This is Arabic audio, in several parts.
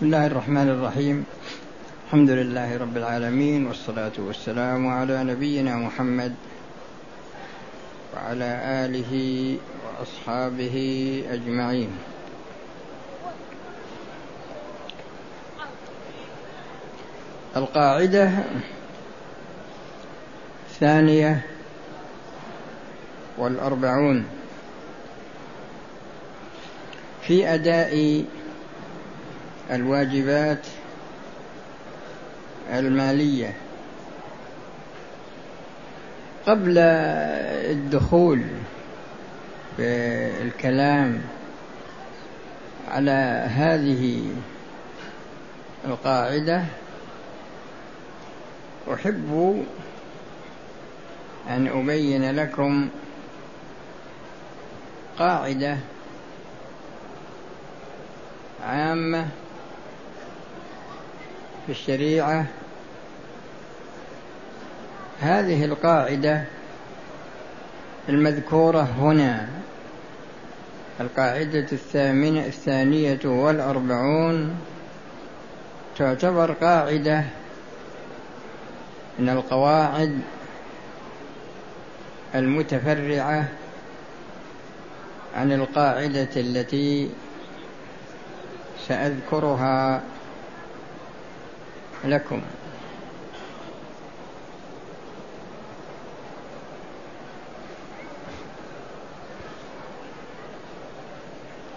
بسم الله الرحمن الرحيم. الحمد لله رب العالمين والصلاة والسلام على نبينا محمد وعلى آله وأصحابه أجمعين. القاعدة الثانية والأربعون. في أداء الواجبات المالية. قبل الدخول في الكلام على هذه القاعدة أحب أن أبين لكم قاعدة عامة في الشريعة هذه القاعدة المذكورة هنا القاعدة الثامنة الثانية والأربعون تعتبر قاعدة من القواعد المتفرعة عن القاعدة التي سأذكرها لكم.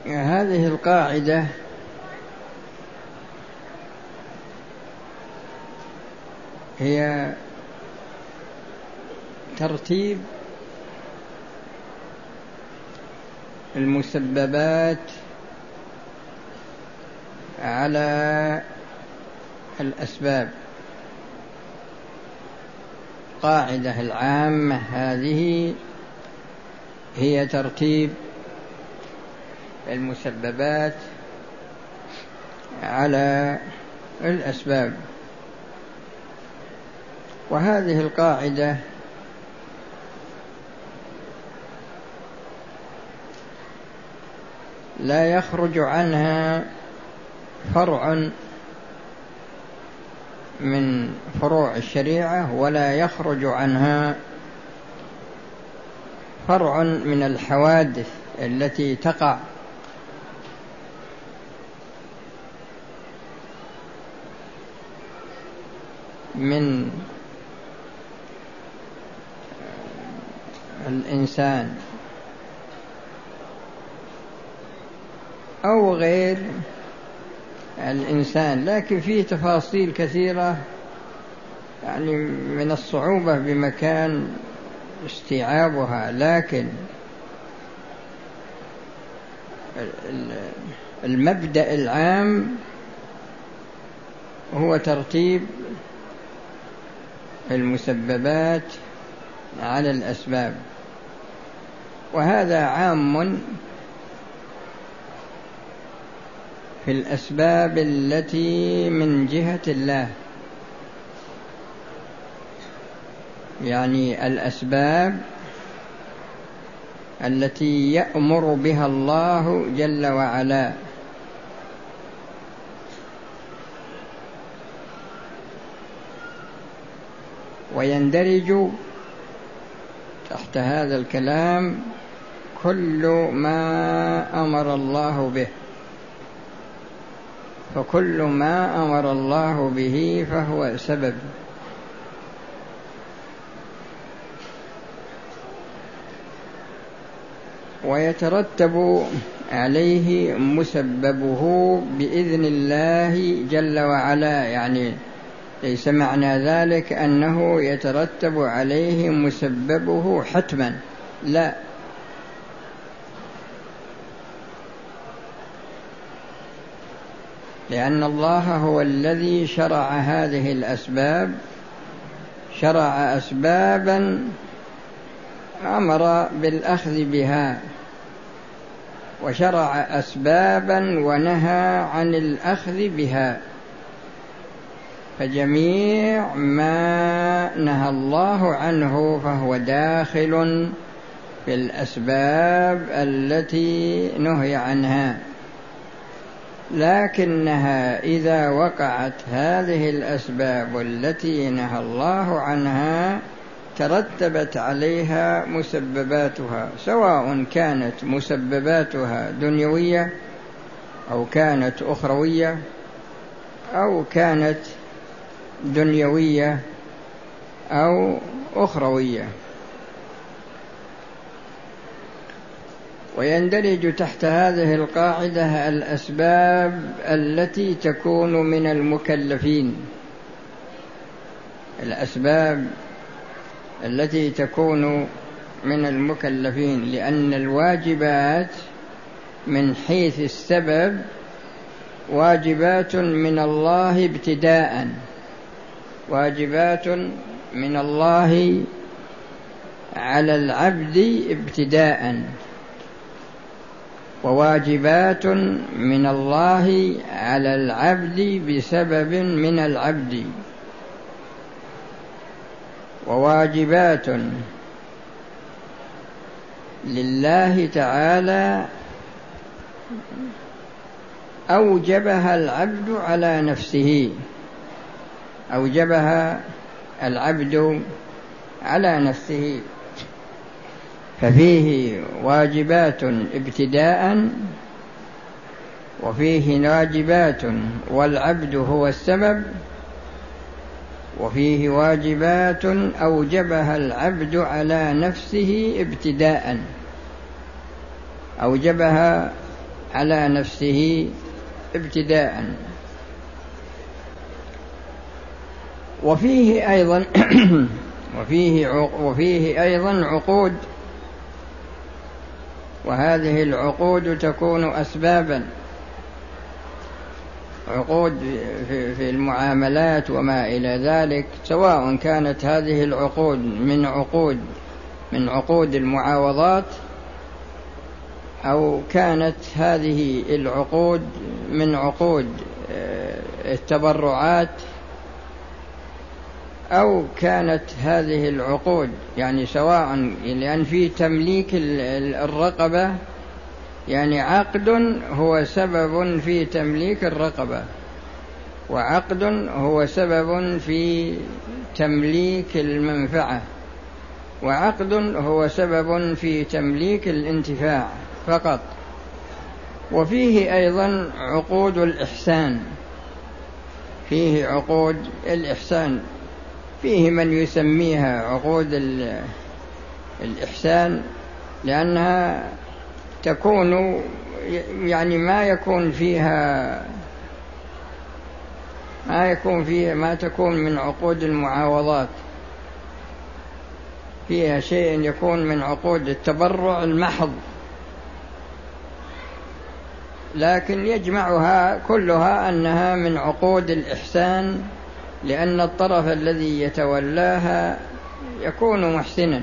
هذه القاعدة هي ترتيب المسببات على الأسباب. قاعدة العامة هذه هي ترتيب المسببات على الأسباب. وهذه القاعدة لا يخرج عنها فرع من فروع الشريعة ولا يخرج عنها فرع من الحوادث التي تقع. من الإنسان أو غير الإنسان لكن فيه تفاصيل كثيرة يعني من الصعوبة بمكان استيعابها لكن المبدأ العام هو ترتيب المسببات على الأسباب. وهذا عام في الأسباب التي من جهة الله. يعني الأسباب التي يأمر بها الله جل وعلا. ويندرج تحت هذا الكلام كل ما أمر الله به. فكل ما أمر الله به فهو سبب. ويترتب عليه مسببه بإذن الله جل وعلا يعني ليس معنى ذلك أنه يترتب عليه مسببه حتما. لا لأن الله هو الذي شرع هذه الأسباب شرع أسبابا أمر بالأخذ بها وشرع أسبابا ونهى عن الأخذ بها. فجميع ما نهى الله عنه فهو داخل في الأسباب التي نهي عنها. لكنها إذا وقعت هذه الأسباب التي نهى الله عنها ترتبت عليها مسبباتها سواء كانت مسبباتها دنيوية أو كانت أخروية أو كانت دنيوية أو أخروية. ويندرج تحت هذه القاعدة الأسباب التي تكون من المكلفين. الأسباب التي تكون من المكلفين لأن الواجبات من حيث السبب واجبات من الله ابتداء. واجبات من الله على العبد ابتداء. وواجبات من الله على العبد بسبب من العبد. وواجبات لله تعالى أوجبها العبد على نفسه. أوجبها العبد على نفسه. ففيه واجبات ابتداء وفيه واجبات والعبد هو السبب وفيه واجبات أوجبها العبد على نفسه ابتداء أوجبها على نفسه ابتداء وفيه أيضا وفيه وفيه أيضا عقود وهذه العقود تكون اسبابا. عقود في المعاملات وما إلى ذلك سواء كانت هذه العقود من عقود من عقود المعاوضات أو كانت هذه العقود من عقود آه، التبرعات أو كانت هذه العقود يعني سواء لأن في تمليك الرقبة يعني عقد هو سبب في تمليك الرقبة وعقد هو سبب في تمليك المنفعة وعقد هو سبب في تمليك الانتفاع فقط. وفيه أيضا عقود الإحسان فيه عقود الإحسان. فيه من يسميها عقود الإحسان لأنها تكون يعني ما يكون فيها ما يكون فيها ما تكون من عقود المعاوضات. فيها شيء يكون من عقود التبرع المحض. لكن يجمعها كلها أنها من عقود الإحسان لأن الطرف الذي يتولاها يكون محسنا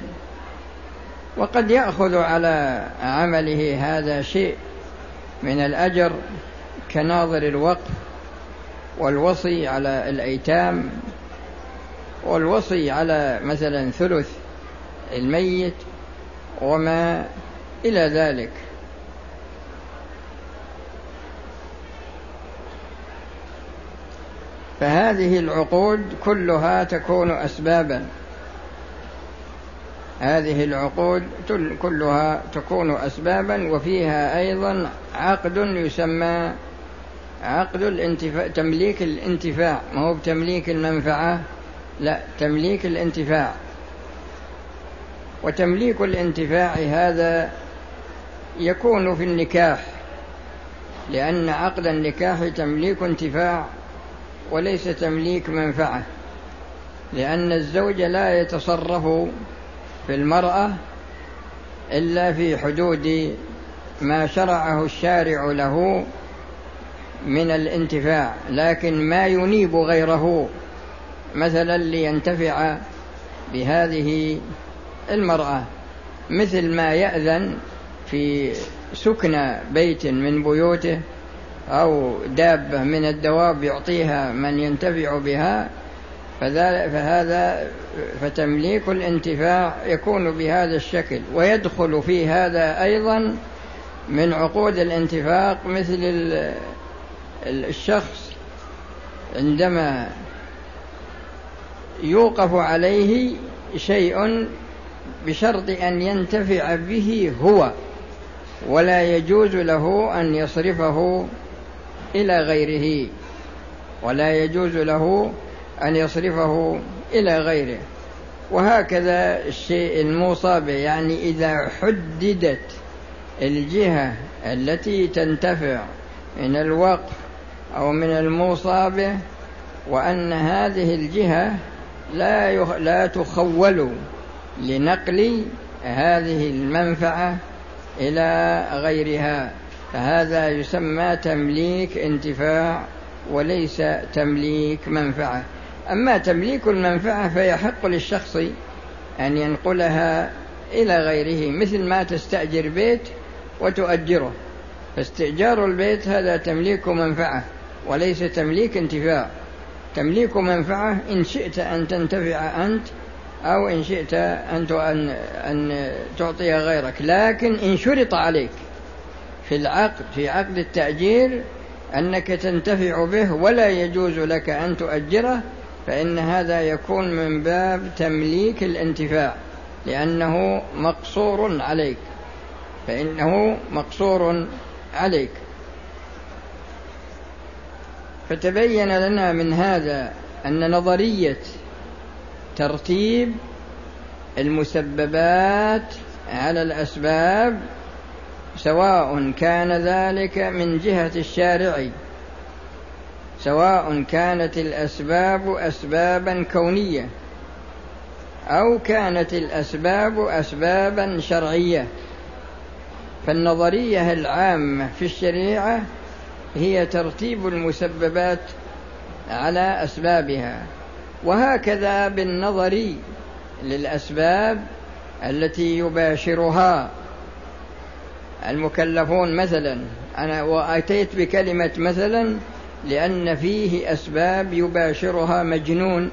وقد يأخذ على عمله هذا شيء من الأجر كناظر الوقف والوصي على الأيتام والوصي على مثلا ثلث الميت وما إلى ذلك. فهذه العقود كلها تكون اسبابا. هذه العقود كلها تكون أسبابا وفيها أيضا عقد يسمى عقد الانتفاع تمليك الانتفاع. ما هو بتمليك المنفعة؟ لا تمليك الانتفاع. وتمليك الانتفاع هذا يكون في النكاح لأن عقد النكاح تمليك انتفاع. وليس تمليك منفعة لأن الزوج لا يتصرف في المرأة إلا في حدود ما شرعه الشارع له من الانتفاع لكن ما ينيب غيره مثلا لينتفع بهذه المرأة. مثل ما يأذن في سكن بيت من بيوته أو دابة من الدواب يعطيها من ينتفع بها فهذا فتمليك الانتفاع يكون بهذا الشكل. ويدخل في هذا أيضا من عقود الانتفاق مثل الشخص عندما يوقف عليه شيء بشرط أن ينتفع به هو ولا يجوز له أن يصرفه إلى غيره ولا يجوز له أن يصرفه إلى غيره. وهكذا الشيء الموصى به يعني إذا حددت الجهة التي تنتفع من الوقف أو من الموصى به وأن هذه الجهة لا لا تخول لنقل هذه المنفعة إلى غيرها. فهذا يسمى تمليك انتفاع وليس تمليك منفعة. أما تمليك المنفعة فيحق للشخص أن ينقلها إلى غيره مثل ما تستأجر بيت وتؤجره. فاستئجار البيت هذا تمليك منفعة وليس تمليك انتفاع. تمليك منفعة إن شئت أن تنتفع أنت أو إن شئت أن تعطي غيرك لكن إن شرط عليك في العقد في عقد التأجير أنك تنتفع به ولا يجوز لك أن تؤجره فإن هذا يكون من باب تمليك الانتفاع لأنه مقصور عليك فإنه مقصور عليك. فتبين لنا من هذا أن نظرية ترتيب المسببات على الأسباب سواء كان ذلك من جهة الشارع. سواء كانت الأسباب أسبابا كونية أو كانت الأسباب أسبابا شرعية. فالنظرية العامة في الشريعة هي ترتيب المسببات على أسبابها وهكذا بالنظر للأسباب التي يباشرها. المكلفون مثلا. أنا وأتيت بكلمة مثلا لأن فيه أسباب يباشرها مجنون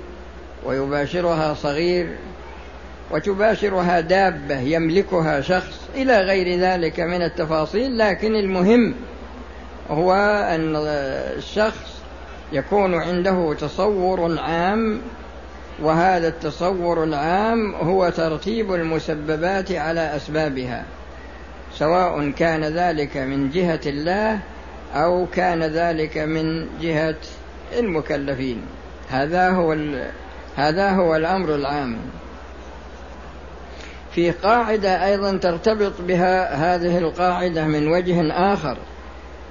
ويباشرها صغير وتباشرها دابة يملكها شخص إلى غير ذلك من التفاصيل. لكن المهم هو أن الشخص يكون عنده تصور عام وهذا التصور العام هو ترتيب المسببات على أسبابها. سواء كان ذلك من جهة الله أو كان ذلك من جهة المكلفين. هذا هو هذا هو الأمر العام. في قاعدة أيضا ترتبط بها هذه القاعدة من وجه آخر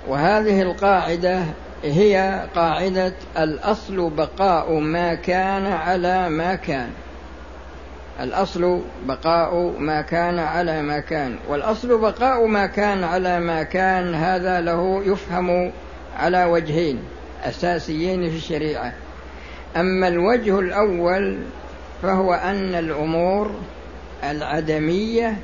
وهذه القاعدة هي قاعدة الأصل بقاء ما كان على ما كان. الأصل بقاء ما كان على ما كان والأصل بقاء ما كان على ما كان هذا له يفهم على وجهين أساسيين في الشريعة. أما الوجه الأول فهو أن الأمور العدمية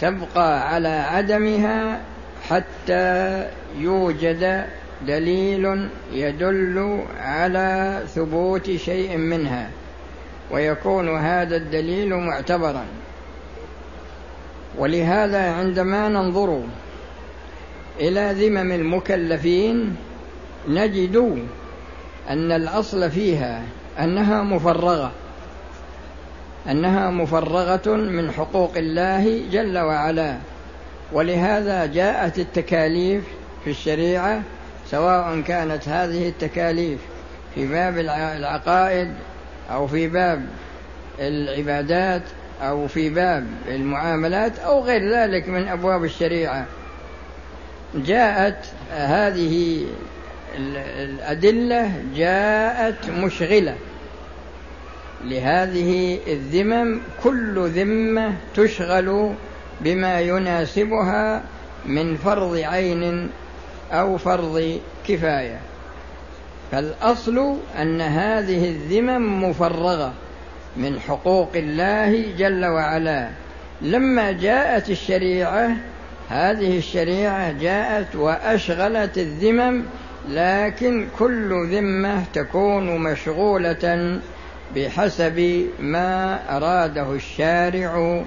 تبقى على عدمها حتى يوجد دليل يدل على ثبوت شيء منها. ويكون هذا الدليل معتبرا. ولهذا عندما ننظر إلى ذمم المكلفين نجد أن الأصل فيها أنها مفرغة أنها مفرغة من حقوق الله جل وعلا. ولهذا جاءت التكاليف في الشريعة سواء كانت هذه التكاليف في باب العقائد أو في باب العبادات أو في باب المعاملات أو غير ذلك من أبواب الشريعة. جاءت هذه الأدلة جاءت مشغلة لهذه الذمم. كل ذمة تشغل بما يناسبها من فرض عين أو فرض كفاية. فالأصل أن هذه الذمم مفرغة من حقوق الله جل وعلا. لما جاءت الشريعة هذه الشريعة جاءت وأشغلت الذمم لكن كل ذمة تكون مشغولة بحسب ما أراده الشارع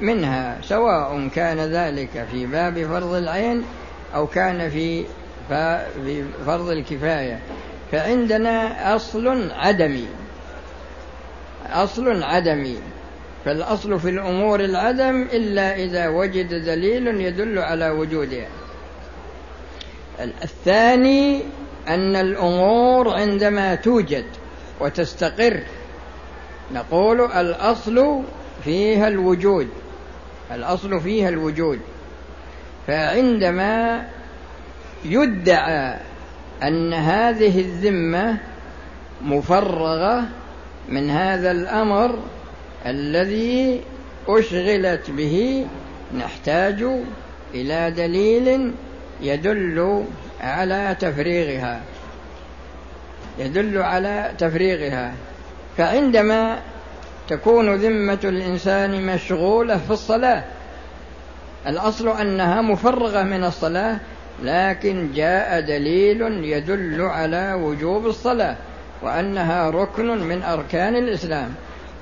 منها سواء كان ذلك في باب فرض العين أو كان في فرض الكفاية. فعندنا أصل عدمي. أصل عدمي. فالأصل في الأمور العدم إلا إذا وجد دليل يدل على وجودها الثاني أن الأمور عندما توجد وتستقر نقول الأصل فيها الوجود. الأصل فيها الوجود. فعندما يدعى أن هذه الذمة مفرغة من هذا الأمر الذي أشغلت به نحتاج إلى دليل يدل على تفريغها. يدل على تفريغها. فعندما تكون ذمة الإنسان مشغولة في الصلاة الأصل أنها مفرغة من الصلاة لكن جاء دليل يدل على وجوب الصلاة وأنها ركن من أركان الإسلام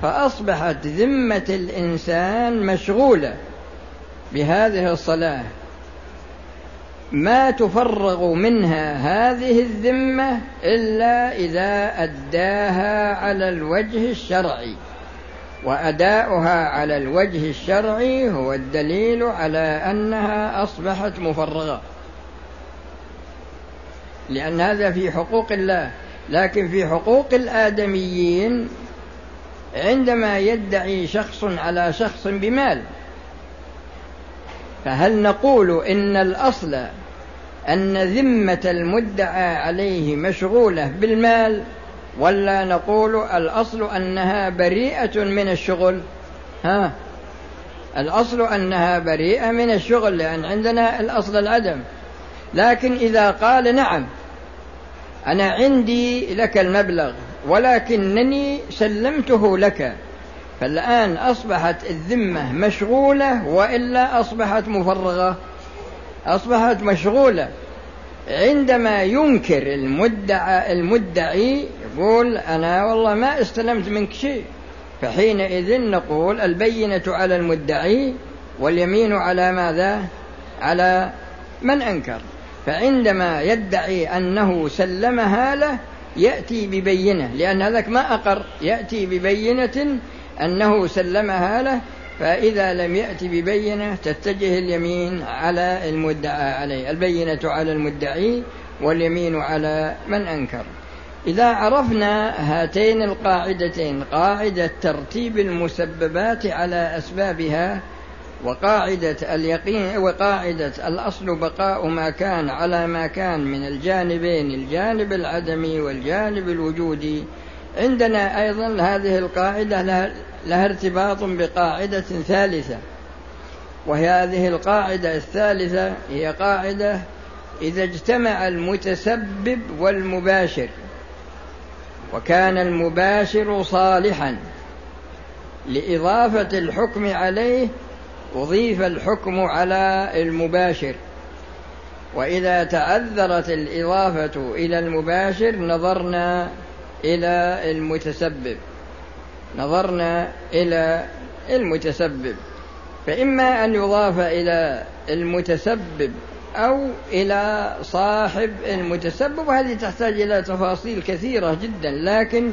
فأصبحت ذمة الإنسان مشغولة بهذه الصلاة. ما تفرغ منها هذه الذمة إلا إذا أداها على الوجه الشرعي وأداؤها على الوجه الشرعي هو الدليل على أنها أصبحت مفرغة. لأن هذا في حقوق الله. لكن في حقوق الآدميين عندما يدعي شخص على شخص بمال فهل نقول إن الأصل أن ذمة المدعى عليه مشغولة بالمال ولا نقول الأصل أنها بريئة من الشغل؟ ها؟ الأصل أنها بريئة من الشغل لأن عندنا الأصل العدم. لكن إذا قال نعم أنا عندي لك المبلغ ولكنني سلمته لك فالآن أصبحت الذمة مشغولة وإلا أصبحت مفرغة. أصبحت مشغولة. عندما ينكر المدعى المدعي يقول أنا والله ما استلمت منك شيء. فحينئذ نقول البينة على المدعي واليمين على ماذا؟ على من أنكر. فعندما يدعي أنه سلمها له يأتي ببينة لأن هذاك ما أقر يأتي ببينة أنه سلمها له فإذا لم يأتي ببينة تتجه اليمين على المدعى عليه البينة على المدعي واليمين على من أنكر. إذا عرفنا هاتين القاعدتين قاعدة ترتيب المسببات على أسبابها وقاعدة اليقين وقاعدة الأصل بقاء ما كان على ما كان من الجانبين الجانب العدمي والجانب الوجودي. عندنا أيضا هذه القاعدة لها, ارتباط بقاعدة ثالثة. وهي هذه القاعدة الثالثة هي قاعدة إذا اجتمع المتسبب والمباشر. وكان المباشر صالحا لإضافة الحكم عليه أضيف الحكم على المباشر. وإذا تعذرت الإضافة إلى المباشر نظرنا إلى المتسبب. نظرنا إلى المتسبب. فإما أن يضاف إلى المتسبب أو إلى صاحب المتسبب وهذه تحتاج إلى تفاصيل كثيرة جدا. لكن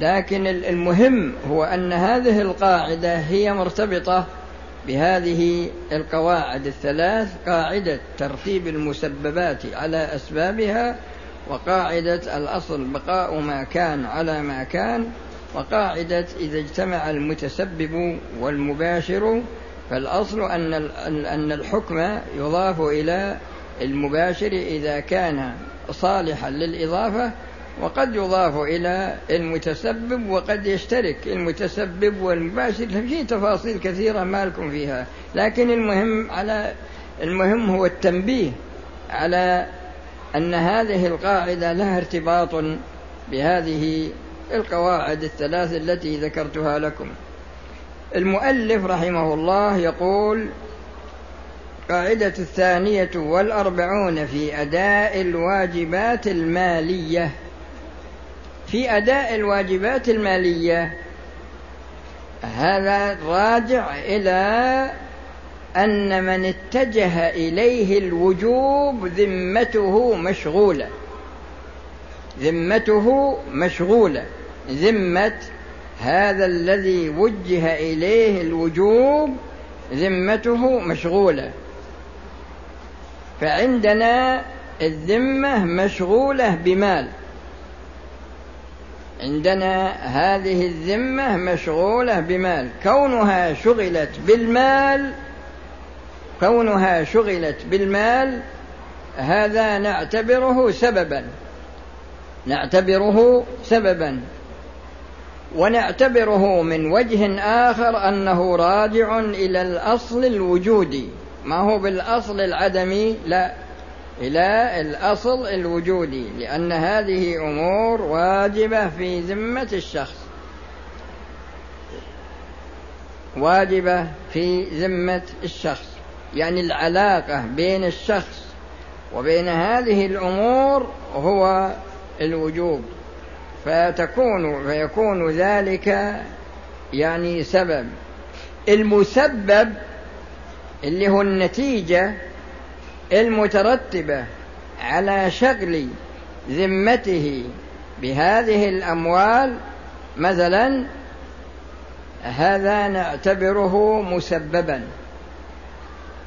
لكن المهم هو أن هذه القاعدة هي مرتبطة بهذه القواعد الثلاث قاعدة ترتيب المسببات على أسبابها وقاعدة الأصل بقاء ما كان على ما كان وقاعدة إذا اجتمع المتسبب والمباشر فالأصل أن أن الحكم يضاف إلى المباشر إذا كان صالحا للإضافة وقد يضاف إلى المتسبب وقد يشترك. المتسبب والمباشر في تفاصيل كثيرة ما لكم فيها. لكن المهم على المهم هو التنبيه على أن هذه القاعدة لها ارتباط بهذه القواعد الثلاث التي ذكرتها لكم. المؤلف رحمه الله يقول قاعدة الثانية والأربعون في أداء الواجبات المالية في أداء الواجبات المالية. هذا راجع إلى أن من اتجه إليه الوجوب ذمته مشغولة. ذمته مشغولة. ذمة هذا الذي وجه إليه الوجوب ذمته مشغولة. فعندنا الذمة مشغولة بمال. عندنا هذه الذمة مشغولة بمال. كونها شغلت بالمال كونها شغلت بالمال هذا نعتبره سببا. نعتبره سببا. ونعتبره من وجه آخر أنه راجع إلى الأصل الوجودي. ما هو بالأصل العدمي؟ لا. إلى الأصل الوجودي لأن هذه أمور واجبة في ذمة الشخص. واجبة في ذمة الشخص. يعني العلاقة بين الشخص وبين هذه الأمور هو الوجوب. فتكون فيكون ذلك يعني سبب. المسبب اللي هو النتيجة المترتبة على شغل ذمته بهذه الأموال مثلا هذا نعتبره مسببا.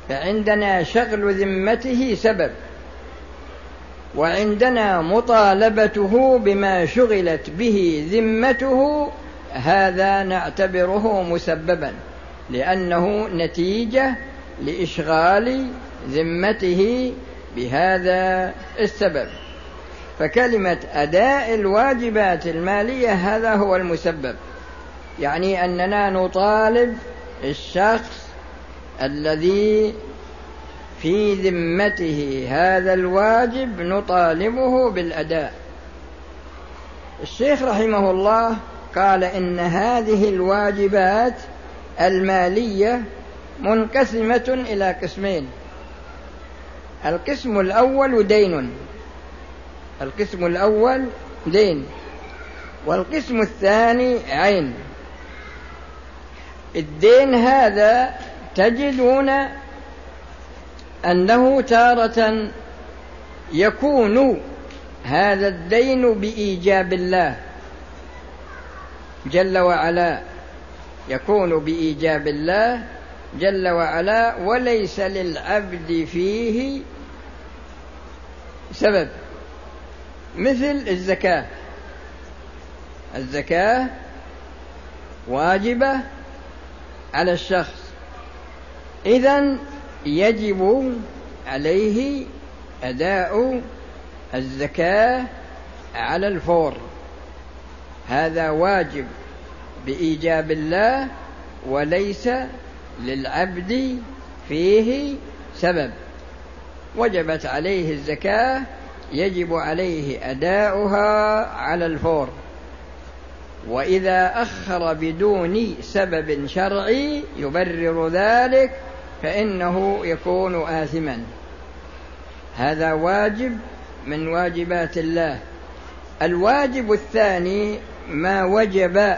فعندنا شغل ذمته سبب وعندنا مطالبته بما شغلت به ذمته هذا نعتبره مسببا لأنه نتيجة لإشغال ذمته بهذا السبب. فكلمة أداء الواجبات المالية هذا هو المسبب. يعني أننا نطالب الشخص الذي في ذمته هذا الواجب نطالبه بالأداء. الشيخ رحمه الله قال إن هذه الواجبات المالية منقسمة إلى قسمين. القسم الأول دين. القسم الأول دين. والقسم الثاني عين. الدين هذا تجدون أنه تارة يكون هذا الدين بإيجاب الله. جل وعلا يكون بإيجاب الله. جل وعلا وليس للعبد فيه سبب. مثل الزكاة. الزكاة واجبة على الشخص. إذا يجب عليه أداء الزكاة على الفور. هذا واجب بإيجاب الله وليس للعبد فيه سبب. وجبت عليه الزكاة يجب عليه أداؤها على الفور. وإذا أخر بدون سبب شرعي يبرر ذلك فإنه يكون آثما. هذا واجب من واجبات الله. الواجب الثاني ما وجب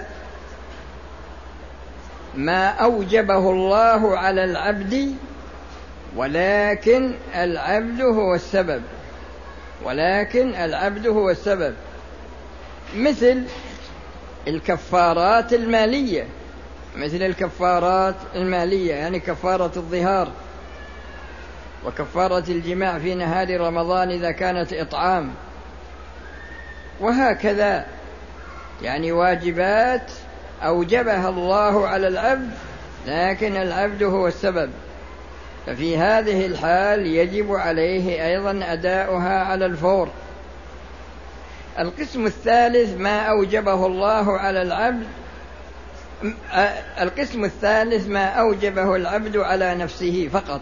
ما أوجبه الله على العبد ولكن العبد هو السبب. ولكن العبد هو السبب. مثل الكفارات المالية. مثل الكفارات المالية يعني كفارة الظهار وكفارة الجماع في نهار رمضان إذا كانت إطعام. وهكذا يعني واجبات أوجبها الله على العبد لكن العبد هو السبب. ففي هذه الحال يجب عليه أيضا أداؤها على الفور. القسم الثالث ما أوجبه الله على العبد القسم الثالث ما أوجبه العبد على نفسه فقط.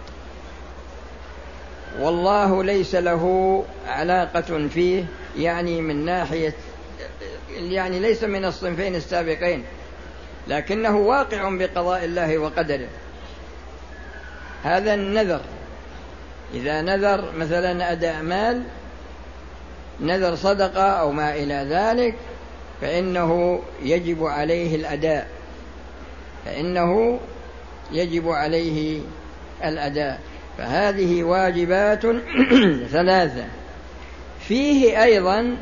والله ليس له علاقة فيه يعني من ناحية يعني ليس من الصنفين السابقين. لكنه واقع بقضاء الله وقدره. هذا النذر. إذا نذر مثلا أداء مال نذر صدقة أو ما إلى ذلك فإنه يجب عليه الأداء. فإنه يجب عليه الأداء. فهذه واجبات ثلاثة. فيه أيضا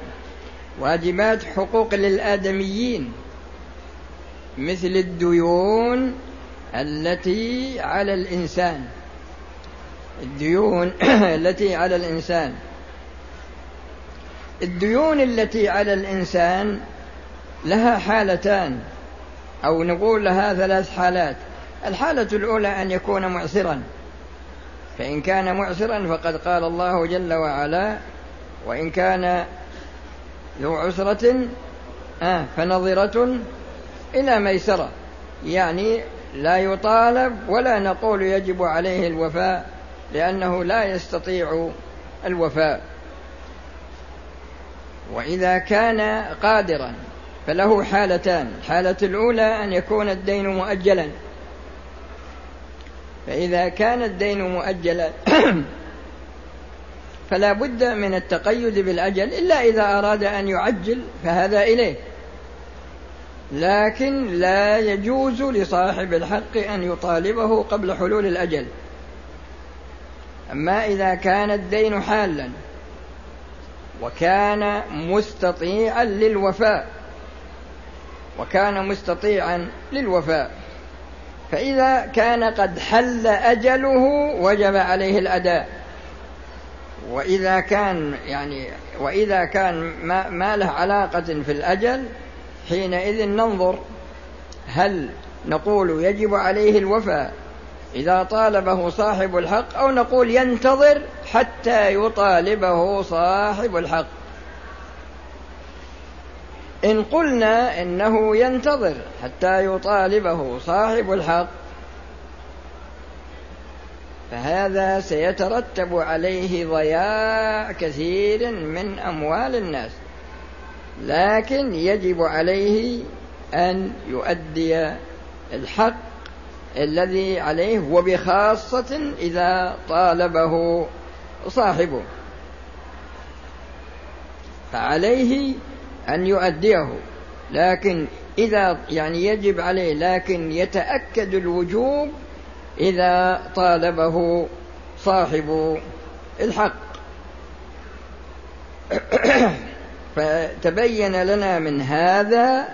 واجبات حقوق للآدميين. مثل الديون التي على الإنسان. الديون التي على الإنسان. الديون التي على الإنسان لها حالتان أو نقول لها ثلاث حالات. الحالة الأولى أن يكون معسرا. فإن كان معسرا فقد قال الله جل وعلا وإن كان ذو عسرة آه فنظرة إلى ميسرة. يعني لا يطالب ولا نقول يجب عليه الوفاء لأنه لا يستطيع الوفاء. وإذا كان قادرا فله حالتان. الحالة الأولى أن يكون الدين مؤجلا. فإذا كان الدين مؤجلا فلا بد من التقيد بالأجل إلا إذا أراد أن يعجل فهذا إليه. لكن لا يجوز لصاحب الحق أن يطالبه قبل حلول الأجل. أما إذا كان الدين حالا وكان مستطيعا للوفاء وكان مستطيعا للوفاء فإذا كان قد حل أجله وجب عليه الأداء. وإذا كان يعني وإذا كان ما, ما له علاقة في الأجل حينئذ ننظر هل نقول يجب عليه الوفاء إذا طالبه صاحب الحق أو نقول ينتظر حتى يطالبه صاحب الحق. إن قلنا إنه ينتظر حتى يطالبه صاحب الحق فهذا سيترتب عليه ضياع كثير من أموال الناس. لكن يجب عليه أن يؤدي الحق الذي عليه وبخاصة إذا طالبه صاحبه. فعليه أن يؤديه. لكن إذا يعني يجب عليه لكن يتأكد الوجوب إذا طالبه صاحب الحق. فتبين لنا من هذا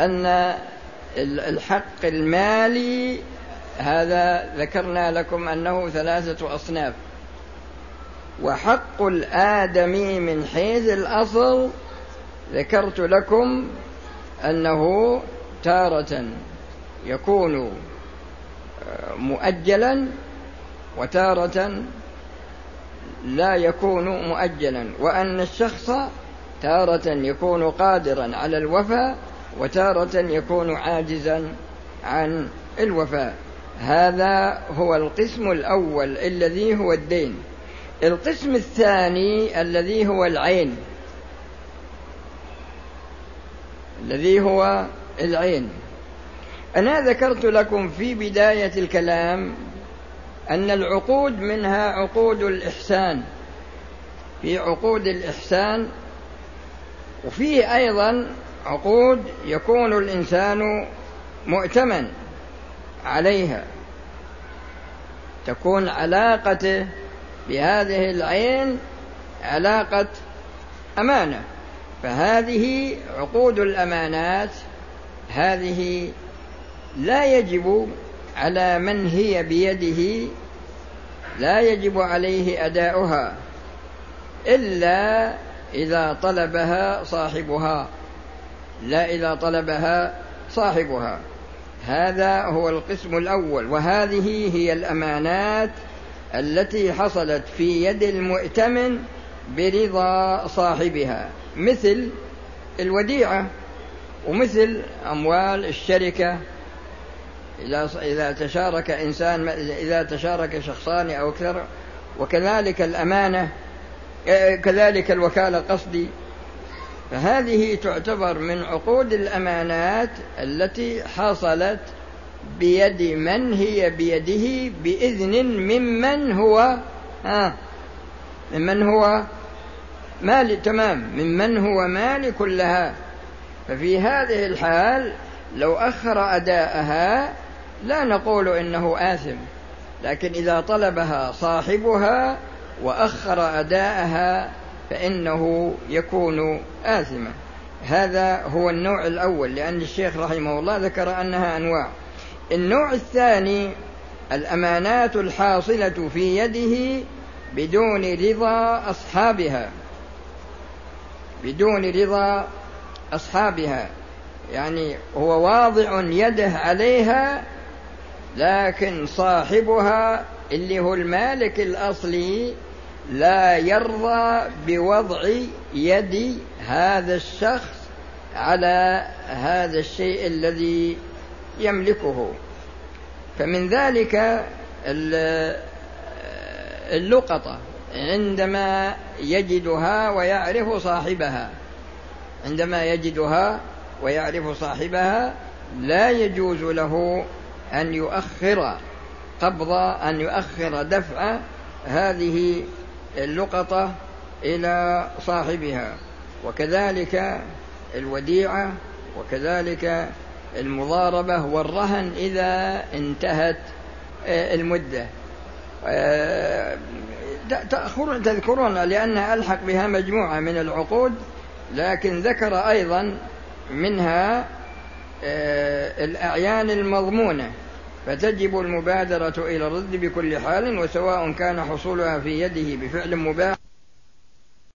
أن الحق المالي هذا ذكرنا لكم أنه ثلاثة أصناف. وحق الآدمي من حيث الأصل ذكرت لكم أنه تارة يكون مؤجلا وتارة لا يكون مؤجلا وأن الشخص تارة يكون قادرا على الوفاء وتارة يكون عاجزا عن الوفاء. هذا هو القسم الأول الذي هو الدين. القسم الثاني الذي هو العين. الذي هو العين. أنا ذكرت لكم في بداية الكلام أن العقود منها عقود الإحسان. في عقود الإحسان وفيه أيضا عقود يكون الإنسان مؤتمن عليها. تكون علاقته بهذه العين علاقة أمانة. فهذه عقود الأمانات هذه لا يجب على من هي بيده لا يجب عليه أداؤها إلا إذا طلبها صاحبها. لا إذا طلبها صاحبها. هذا هو القسم الأول وهذه هي الأمانات التي حصلت في يد المؤتمن برضا صاحبها. مثل الوديعة ومثل أموال الشركة. إذا إذا تشارك إنسان إذا تشارك شخصان أو أكثر وكذلك الأمانة كذلك الوكالة قصدي فهذه تعتبر من عقود الأمانات التي حصلت بيد من هي بيده بإذن ممن هو ها ممن هو مال تمام ممن هو مالك لها ففي هذه الحال لو أخر أداءها لا نقول إنه آثم لكن إذا طلبها صاحبها وأخر أداءها فإنه يكون آثما. هذا هو النوع الأول لأن الشيخ رحمه الله ذكر أنها أنواع. النوع الثاني الأمانات الحاصلة في يده بدون رضا أصحابها. بدون رضا أصحابها. يعني هو واضع يده عليها لكن صاحبها اللي هو المالك الأصلي لا يرضى بوضع يد هذا الشخص على هذا الشيء الذي يملكه. فمن ذلك اللقطة عندما يجدها ويعرف صاحبها. عندما يجدها ويعرف صاحبها لا يجوز له أن يؤخر قبض أن يؤخر دفع هذه اللقطة إلى صاحبها وكذلك الوديعة وكذلك المضاربة والرهن إذا انتهت آه، المدة. آه، تذكرون لأن ألحق بها مجموعة من العقود لكن ذكر أيضا منها آه، الأعيان المضمونة. فتجب المبادرة إلى الرد بكل حال وسواء كان حصولها في يده بفعل مباح